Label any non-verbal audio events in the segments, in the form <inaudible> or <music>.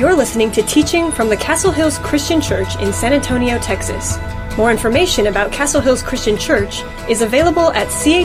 You're listening to teaching from the Castle Hills Christian Church in San Antonio, Texas. More information about Castle Hills Christian Church is available at chccsa.com.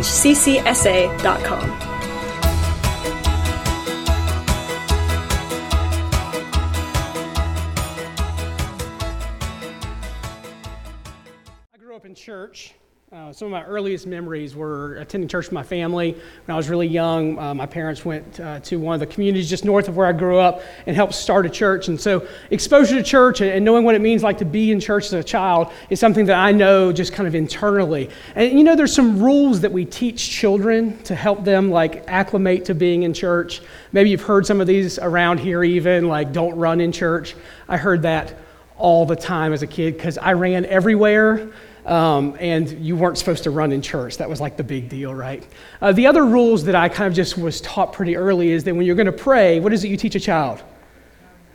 Uh, some of my earliest memories were attending church with my family. When I was really young, uh, my parents went uh, to one of the communities just north of where I grew up and helped start a church. And so, exposure to church and, and knowing what it means like to be in church as a child is something that I know just kind of internally. And you know, there's some rules that we teach children to help them like acclimate to being in church. Maybe you've heard some of these around here, even like don't run in church. I heard that all the time as a kid because I ran everywhere um, and you weren't supposed to run in church. That was like the big deal, right? Uh, the other rules that I kind of just was taught pretty early is that when you're going to pray, what is it you teach a child?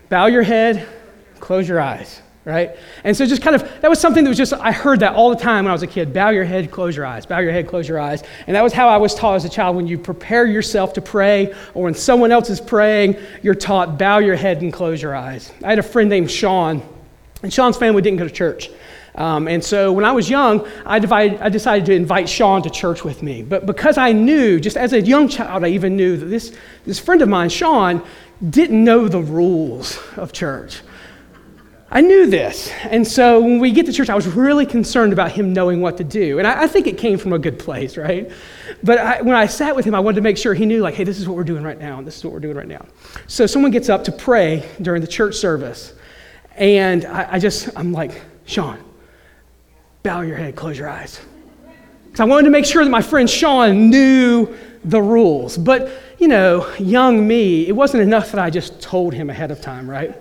Bow your head, close your eyes, right? And so just kind of, that was something that was just, I heard that all the time when I was a kid. Bow your head, close your eyes. Bow your head, close your eyes. And that was how I was taught as a child. When you prepare yourself to pray or when someone else is praying, you're taught bow your head and close your eyes. I had a friend named Sean, and Sean's family didn't go to church. Um, and so when I was young, I, I, decided to invite Sean to church with me. But because I knew, just as a young child, I even knew that this, this friend of mine, Sean, didn't know the rules of church. I knew this. And so when we get to church, I was really concerned about him knowing what to do. And I, I think it came from a good place, right? But I, when I sat with him, I wanted to make sure he knew, like, hey, this is what we're doing right now, and this is what we're doing right now. So someone gets up to pray during the church service. And I, I just, I'm like, Sean, bow your head, close your eyes. Because I wanted to make sure that my friend Sean knew the rules. But, you know, young me, it wasn't enough that I just told him ahead of time, right?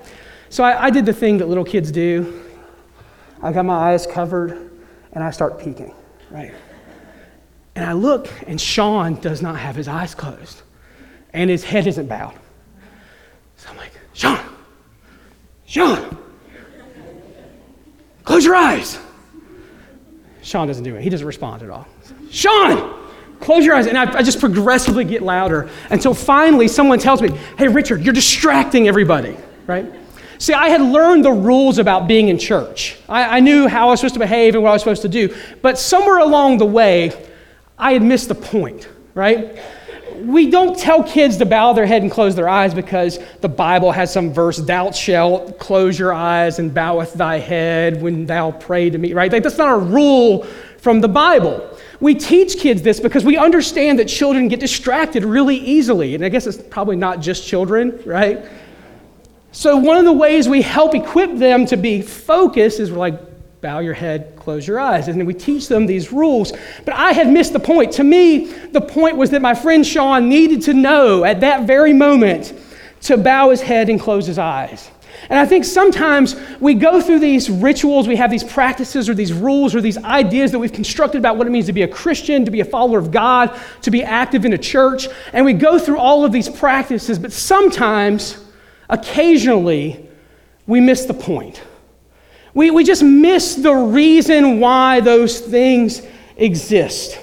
So I, I did the thing that little kids do. I got my eyes covered and I start peeking, right? And I look, and Sean does not have his eyes closed, and his head isn't bowed. So I'm like, Sean, Sean, close your eyes. Sean doesn't do it. He doesn't respond at all. Sean, close your eyes. And I, I, just progressively get louder until finally someone tells me, hey, Richard, you're distracting everybody, right? See, I had learned the rules about being in church. I, I knew how I was supposed to behave and what I was supposed to do. But somewhere along the way, I had missed the point, right? We don't tell kids to bow their head and close their eyes because the Bible has some verse, thou shalt close your eyes and boweth thy head when thou pray to me, right? Like, that's not a rule from the Bible. We teach kids this because we understand that children get distracted really easily. And I guess it's probably not just children, right? So, one of the ways we help equip them to be focused is we're like, bow your head, close your eyes. And we teach them these rules. But I had missed the point. To me, the point was that my friend Sean needed to know at that very moment to bow his head and close his eyes. And I think sometimes we go through these rituals, we have these practices or these rules or these ideas that we've constructed about what it means to be a Christian, to be a follower of God, to be active in a church. And we go through all of these practices, but sometimes, occasionally, we miss the point. We, we just miss the reason why those things exist.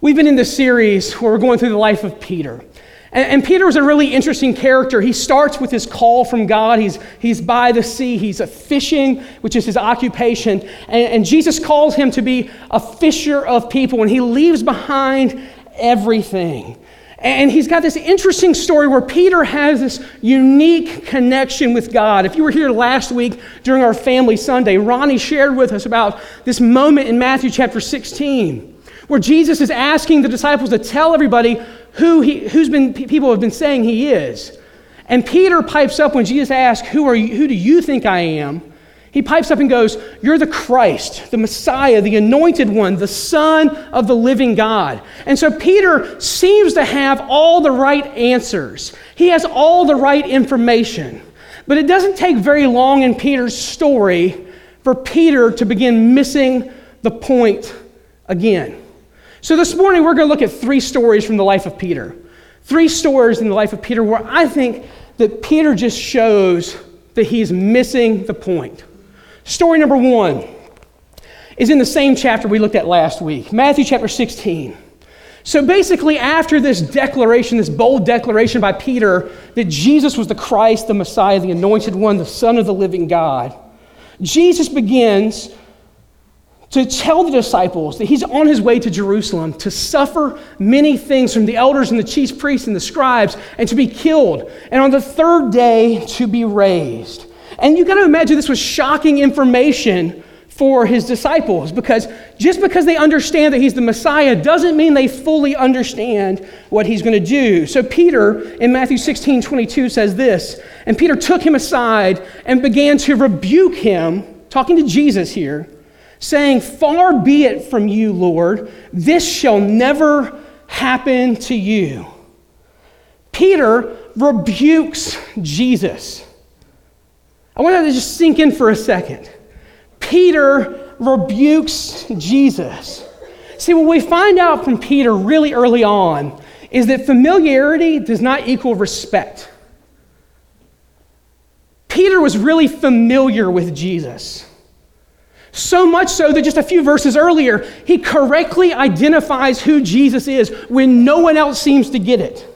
We've been in this series where we're going through the life of Peter. And, and, Peter is a really interesting character. He starts with his call from God. He's, he's by the sea, he's a fishing, which is his occupation. And, and Jesus calls him to be a fisher of people, and he leaves behind everything. And he's got this interesting story where Peter has this unique connection with God. If you were here last week during our family Sunday, Ronnie shared with us about this moment in Matthew chapter 16 where Jesus is asking the disciples to tell everybody who he, who's been, people have been saying he is. And Peter pipes up when Jesus asks, who, are you, who do you think I am? He pipes up and goes, You're the Christ, the Messiah, the anointed one, the Son of the living God. And so Peter seems to have all the right answers, he has all the right information. But it doesn't take very long in Peter's story for Peter to begin missing the point again. So this morning we're going to look at three stories from the life of Peter. Three stories in the life of Peter where I think that Peter just shows that he's missing the point. Story number one is in the same chapter we looked at last week, Matthew chapter 16. So basically, after this declaration, this bold declaration by Peter that Jesus was the Christ, the Messiah, the anointed one, the Son of the living God, Jesus begins to tell the disciples that he's on his way to Jerusalem to suffer many things from the elders and the chief priests and the scribes and to be killed, and on the third day to be raised. And you got to imagine this was shocking information for his disciples because just because they understand that he's the Messiah doesn't mean they fully understand what he's going to do. So, Peter in Matthew 16 22 says this, and Peter took him aside and began to rebuke him, talking to Jesus here, saying, Far be it from you, Lord, this shall never happen to you. Peter rebukes Jesus. I want that to just sink in for a second. Peter rebukes Jesus. See, what we find out from Peter really early on is that familiarity does not equal respect. Peter was really familiar with Jesus. So much so that just a few verses earlier, he correctly identifies who Jesus is when no one else seems to get it.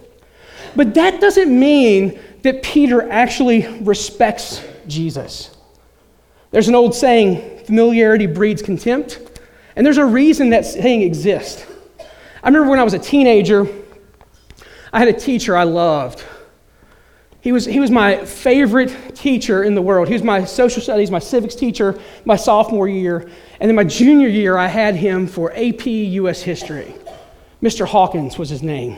But that doesn't mean that Peter actually respects Jesus. There's an old saying familiarity breeds contempt, and there's a reason that saying exists. I remember when I was a teenager, I had a teacher I loved. He was, he was my favorite teacher in the world. He was my social studies, my civics teacher, my sophomore year. And then my junior year, I had him for AP US history. Mr. Hawkins was his name.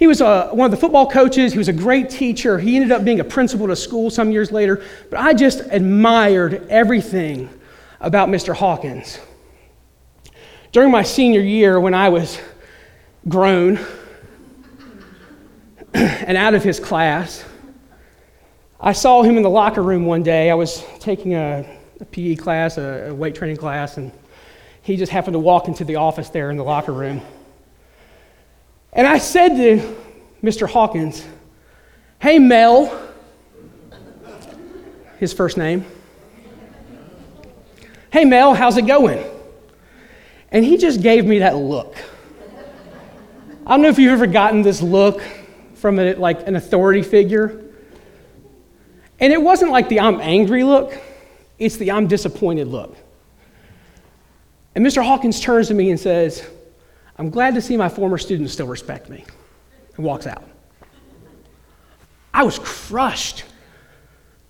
He was a, uh, one of the football coaches. He was a great teacher. He ended up being a principal at a school some years later. But I just admired everything about Mr. Hawkins. During my senior year, when I was grown <clears throat> and out of his class, I saw him in the locker room one day. I was taking a, a PE class, a, a weight training class, and he just happened to walk into the office there in the locker room. And I said to Mr. Hawkins, Hey, Mel, his first name. Hey, Mel, how's it going? And he just gave me that look. I don't know if you've ever gotten this look from a, like an authority figure. And it wasn't like the I'm angry look, it's the I'm disappointed look. And Mr. Hawkins turns to me and says, I'm glad to see my former students still respect me, and walks out. I was crushed.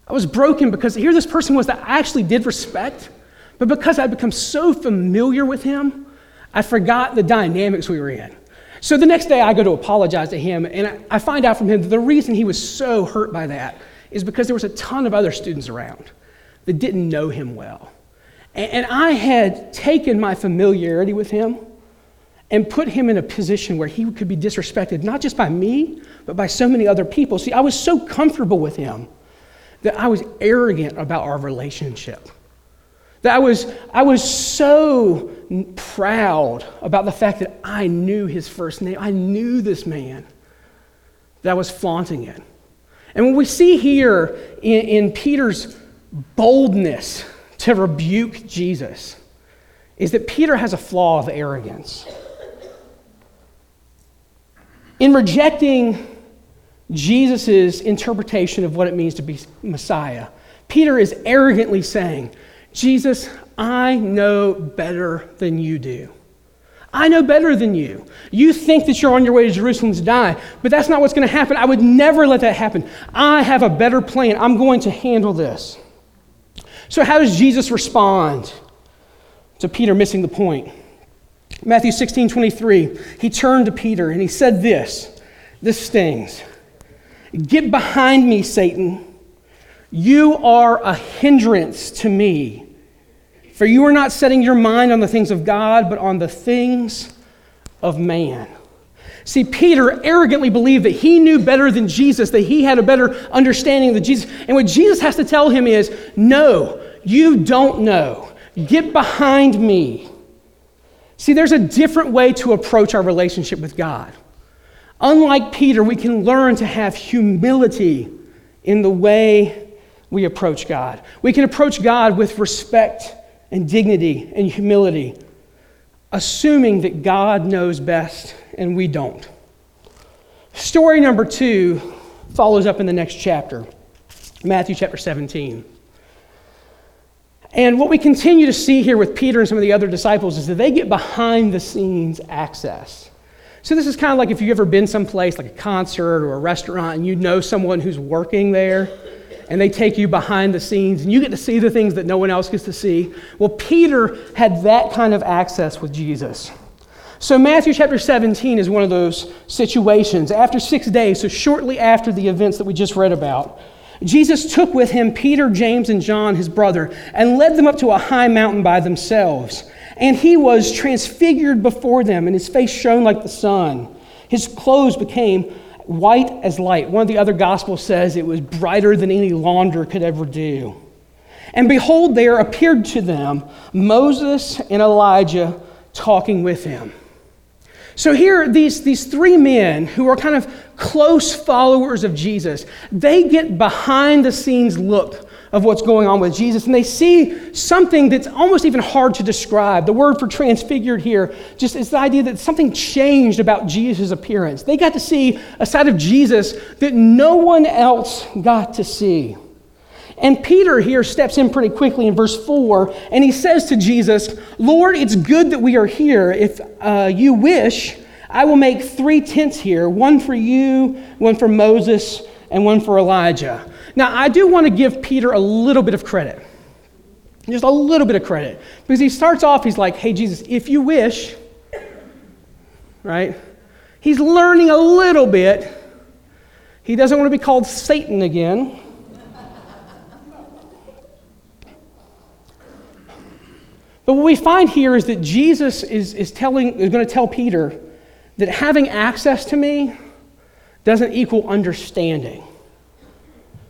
I was broken because here this person was that I actually did respect, but because I'd become so familiar with him, I forgot the dynamics we were in. So the next day, I go to apologize to him, and I find out from him that the reason he was so hurt by that is because there was a ton of other students around that didn't know him well. And I had taken my familiarity with him and put him in a position where he could be disrespected, not just by me, but by so many other people. See, I was so comfortable with him that I was arrogant about our relationship. That I was, I was so proud about the fact that I knew his first name. I knew this man, that I was flaunting it. And when we see here in, in Peter's boldness to rebuke Jesus, is that Peter has a flaw of arrogance. In rejecting Jesus' interpretation of what it means to be Messiah, Peter is arrogantly saying, Jesus, I know better than you do. I know better than you. You think that you're on your way to Jerusalem to die, but that's not what's going to happen. I would never let that happen. I have a better plan. I'm going to handle this. So, how does Jesus respond to Peter missing the point? Matthew 16, 23, he turned to Peter and he said this this stings. Get behind me, Satan. You are a hindrance to me. For you are not setting your mind on the things of God, but on the things of man. See, Peter arrogantly believed that he knew better than Jesus, that he had a better understanding than Jesus. And what Jesus has to tell him is no, you don't know. Get behind me. See, there's a different way to approach our relationship with God. Unlike Peter, we can learn to have humility in the way we approach God. We can approach God with respect and dignity and humility. assuming that God knows best and we don't. Story number two follows up in the next chapter, Matthew chapter 17. And what we continue to see here with Peter and some of the other disciples is that they get behind the scenes access. So, this is kind of like if you've ever been someplace like a concert or a restaurant and you know someone who's working there and they take you behind the scenes and you get to see the things that no one else gets to see. Well, Peter had that kind of access with Jesus. So, Matthew chapter 17 is one of those situations. After six days, so shortly after the events that we just read about, Jesus took with him Peter, James, and John, his brother, and led them up to a high mountain by themselves. And he was transfigured before them, and his face shone like the sun. His clothes became white as light. One of the other gospels says it was brighter than any launder could ever do. And behold, there appeared to them Moses and Elijah talking with him. So here, these, these three men who are kind of close followers of Jesus, they get behind the scenes look of what's going on with Jesus, and they see something that's almost even hard to describe. The word for transfigured here just is the idea that something changed about Jesus' appearance. They got to see a side of Jesus that no one else got to see. And Peter here steps in pretty quickly in verse 4, and he says to Jesus, Lord, it's good that we are here. If uh, you wish, I will make three tents here one for you, one for Moses, and one for Elijah. Now, I do want to give Peter a little bit of credit. Just a little bit of credit. Because he starts off, he's like, hey, Jesus, if you wish, right? He's learning a little bit. He doesn't want to be called Satan again. But what we find here is that Jesus is, is, telling, is going to tell Peter that having access to me doesn't equal understanding.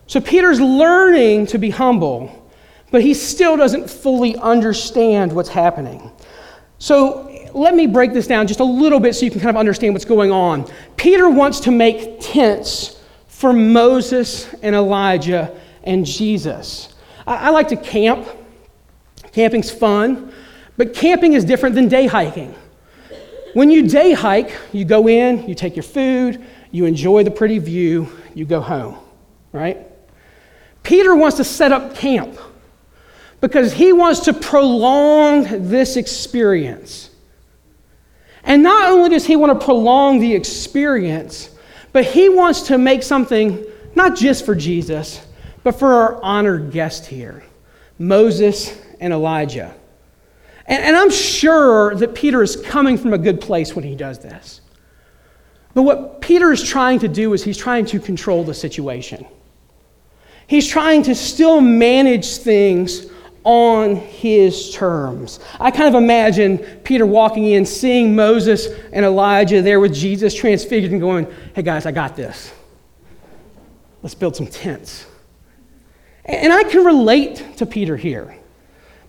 So Peter's learning to be humble, but he still doesn't fully understand what's happening. So let me break this down just a little bit so you can kind of understand what's going on. Peter wants to make tents for Moses and Elijah and Jesus. I, I like to camp. Camping's fun, but camping is different than day hiking. When you day hike, you go in, you take your food, you enjoy the pretty view, you go home, right? Peter wants to set up camp because he wants to prolong this experience. And not only does he want to prolong the experience, but he wants to make something not just for Jesus, but for our honored guest here, Moses and Elijah. And, and, I'm sure that Peter is coming from a good place when he does this. But what Peter is trying to do is he's trying to control the situation. He's trying to still manage things on his terms. I kind of imagine Peter walking in, seeing Moses and Elijah there with Jesus transfigured, and going, Hey guys, I got this. Let's build some tents. And I can relate to Peter here.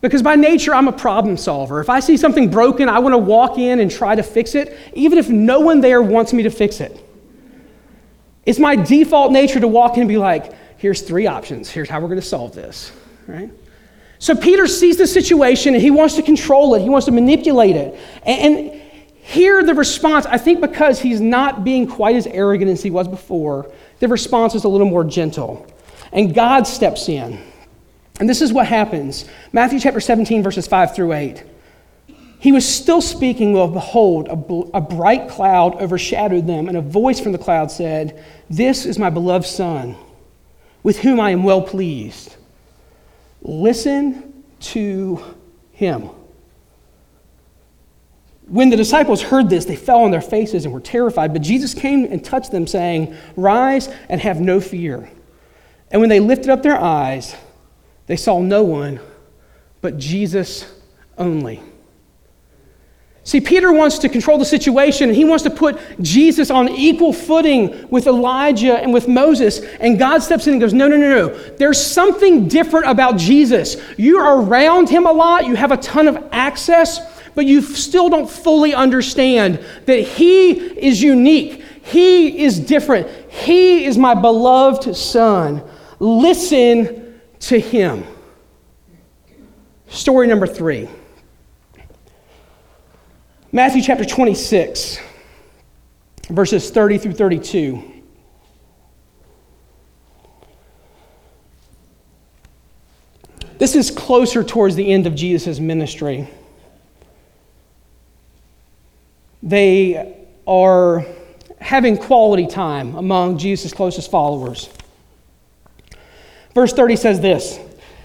Because by nature, I'm a problem solver. If I see something broken, I want to walk in and try to fix it, even if no one there wants me to fix it. It's my default nature to walk in and be like, here's three options. Here's how we're going to solve this, right? So Peter sees the situation and he wants to control it, he wants to manipulate it. And, here, the response, I think because he's not being quite as arrogant as he was before, the response is a little more gentle. And God steps in. And this is what happens Matthew chapter 17, verses 5 through 8. He was still speaking, well, behold, a, bl- a bright cloud overshadowed them, and a voice from the cloud said, This is my beloved Son, with whom I am well pleased. Listen to him. When the disciples heard this, they fell on their faces and were terrified. But Jesus came and touched them, saying, Rise and have no fear. And when they lifted up their eyes, they saw no one but Jesus only. See, Peter wants to control the situation and he wants to put Jesus on equal footing with Elijah and with Moses. And God steps in and goes, No, no, no, no. There's something different about Jesus. You're around him a lot, you have a ton of access, but you still don't fully understand that he is unique. He is different. He is my beloved son. Listen to him. Story number three. Matthew chapter 26, verses 30 through 32. This is closer towards the end of Jesus' ministry. They are having quality time among Jesus' closest followers. Verse 30 says this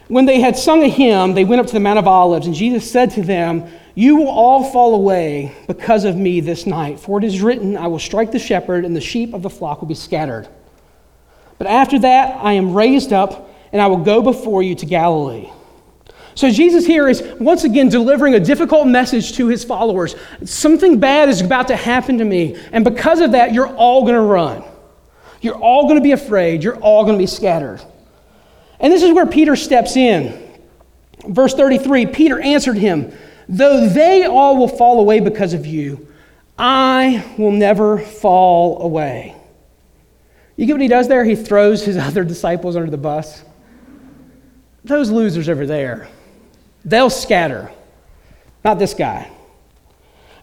When they had sung a hymn, they went up to the Mount of Olives, and Jesus said to them, You will all fall away because of me this night, for it is written, I will strike the shepherd, and the sheep of the flock will be scattered. But after that, I am raised up, and I will go before you to Galilee. So Jesus here is once again delivering a difficult message to his followers. Something bad is about to happen to me, and because of that, you're all going to run. You're all going to be afraid. You're all going to be scattered. And this is where Peter steps in. Verse 33 Peter answered him, Though they all will fall away because of you, I will never fall away. You get what he does there? He throws his <laughs> other disciples under the bus. Those losers over there, they'll scatter. Not this guy.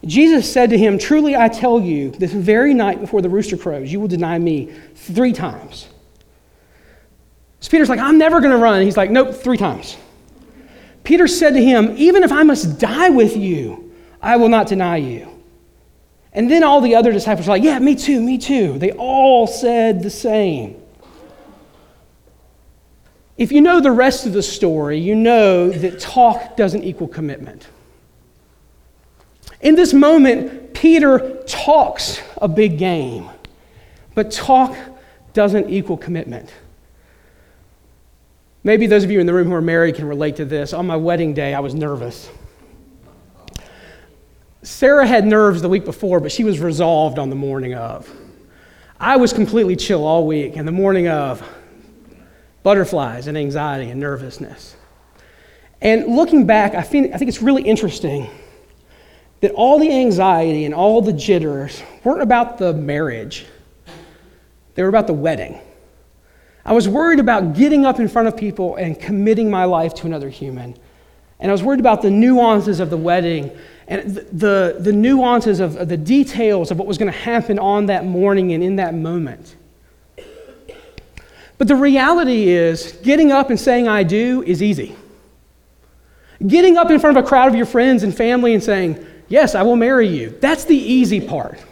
Jesus said to him, Truly I tell you, this very night before the rooster crows, you will deny me three times. So Peter's like, I'm never going to run. He's like, Nope, three times. Peter said to him, Even if I must die with you, I will not deny you. And then all the other disciples were like, Yeah, me too, me too. They all said the same. If you know the rest of the story, you know that talk doesn't equal commitment. In this moment, Peter talks a big game, but talk doesn't equal commitment. Maybe those of you in the room who are married can relate to this. On my wedding day, I was nervous. Sarah had nerves the week before, but she was resolved on the morning of. I was completely chill all week, and the morning of, butterflies and anxiety and nervousness. And looking back, I think, I think it's really interesting that all the anxiety and all the jitters weren't about the marriage, they were about the wedding. I was worried about getting up in front of people and committing my life to another human. And I was worried about the nuances of the wedding and the, the, nuances of, of the details of what was going to happen on that morning and in that moment. But the reality is, getting up and saying I do is easy. Getting up in front of a crowd of your friends and family and saying, Yes, I will marry you, that's the easy part.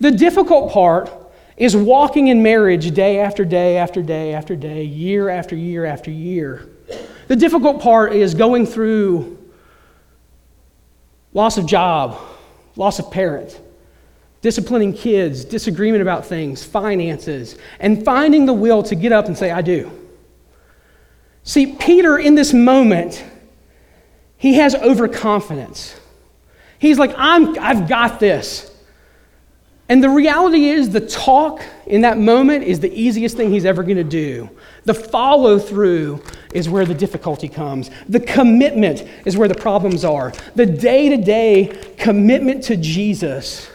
The difficult part is walking in marriage day after day after day after day, year after year after year. The difficult part is going through loss of job, loss of parent, disciplining kids, disagreement about things, finances, and finding the will to get up and say, I do. See, Peter, in this moment, he has overconfidence. He's like, I'm, I've got this. And the reality is, the talk in that moment is the easiest thing he's ever going to do. The follow through is where the difficulty comes. The commitment is where the problems are. The day to day commitment to Jesus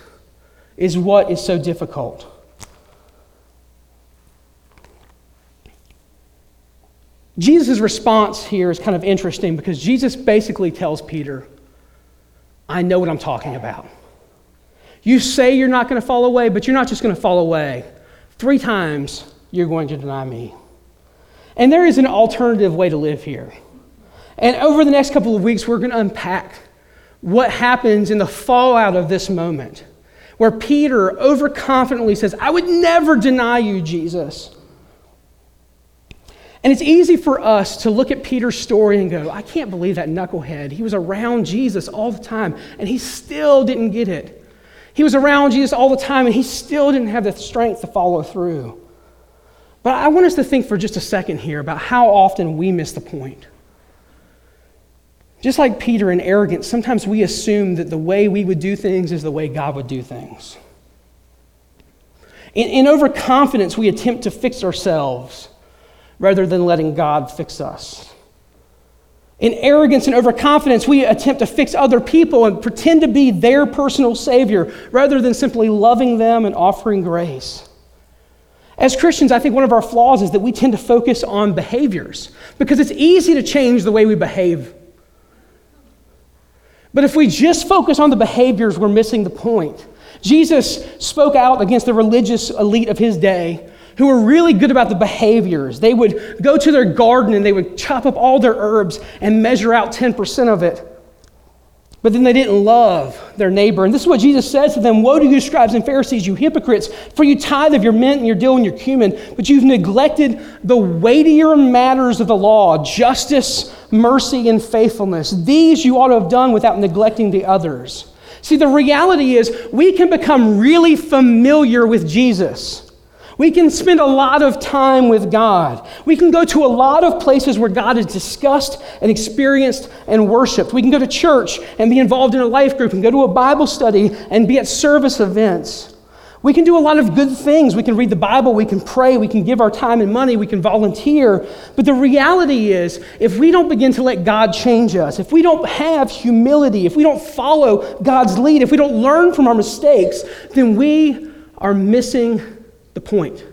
is what is so difficult. Jesus' response here is kind of interesting because Jesus basically tells Peter, I know what I'm talking about. You say you're not going to fall away, but you're not just going to fall away. Three times you're going to deny me. And there is an alternative way to live here. And over the next couple of weeks, we're going to unpack what happens in the fallout of this moment, where Peter overconfidently says, I would never deny you, Jesus. And it's easy for us to look at Peter's story and go, I can't believe that knucklehead. He was around Jesus all the time, and he still didn't get it. He was around Jesus all the time and he still didn't have the strength to follow through. But I want us to think for just a second here about how often we miss the point. Just like Peter in arrogance, sometimes we assume that the way we would do things is the way God would do things. In, in overconfidence, we attempt to fix ourselves rather than letting God fix us. In arrogance and overconfidence, we attempt to fix other people and pretend to be their personal savior rather than simply loving them and offering grace. As Christians, I think one of our flaws is that we tend to focus on behaviors because it's easy to change the way we behave. But if we just focus on the behaviors, we're missing the point. Jesus spoke out against the religious elite of his day who were really good about the behaviors. They would go to their garden and they would chop up all their herbs and measure out 10% of it. But then they didn't love their neighbor. And this is what Jesus says to them Woe to you, scribes and Pharisees, you hypocrites, for you tithe of your mint and your dill and your cumin, but you've neglected the weightier matters of the law justice, mercy, and faithfulness. These you ought to have done without neglecting the others. See, the reality is we can become really familiar with Jesus. We can spend a lot of time with God. We can go to a lot of places where God is discussed and experienced and worshiped. We can go to church and be involved in a life group and go to a Bible study and be at service events. We can do a lot of good things. We can read the Bible, we can pray, we can give our time and money, we can volunteer. But the reality is, if we don't begin to let God change us, if we don't have humility, if we don't follow God's lead, if we don't learn from our mistakes, then we are missing the point.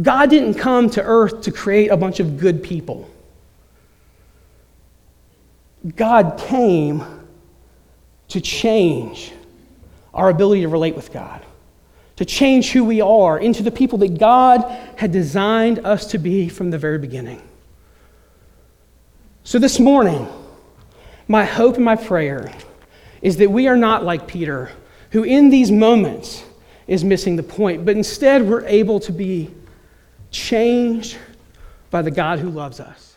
God didn't come to earth to create a bunch of good people. God came to change our ability to relate with God, to change who we are into the people that God had designed us to be from the very beginning. So this morning, my hope and my prayer is that we are not like Peter, who in these moments is missing the point, but instead we're able to be changed by the God who loves us.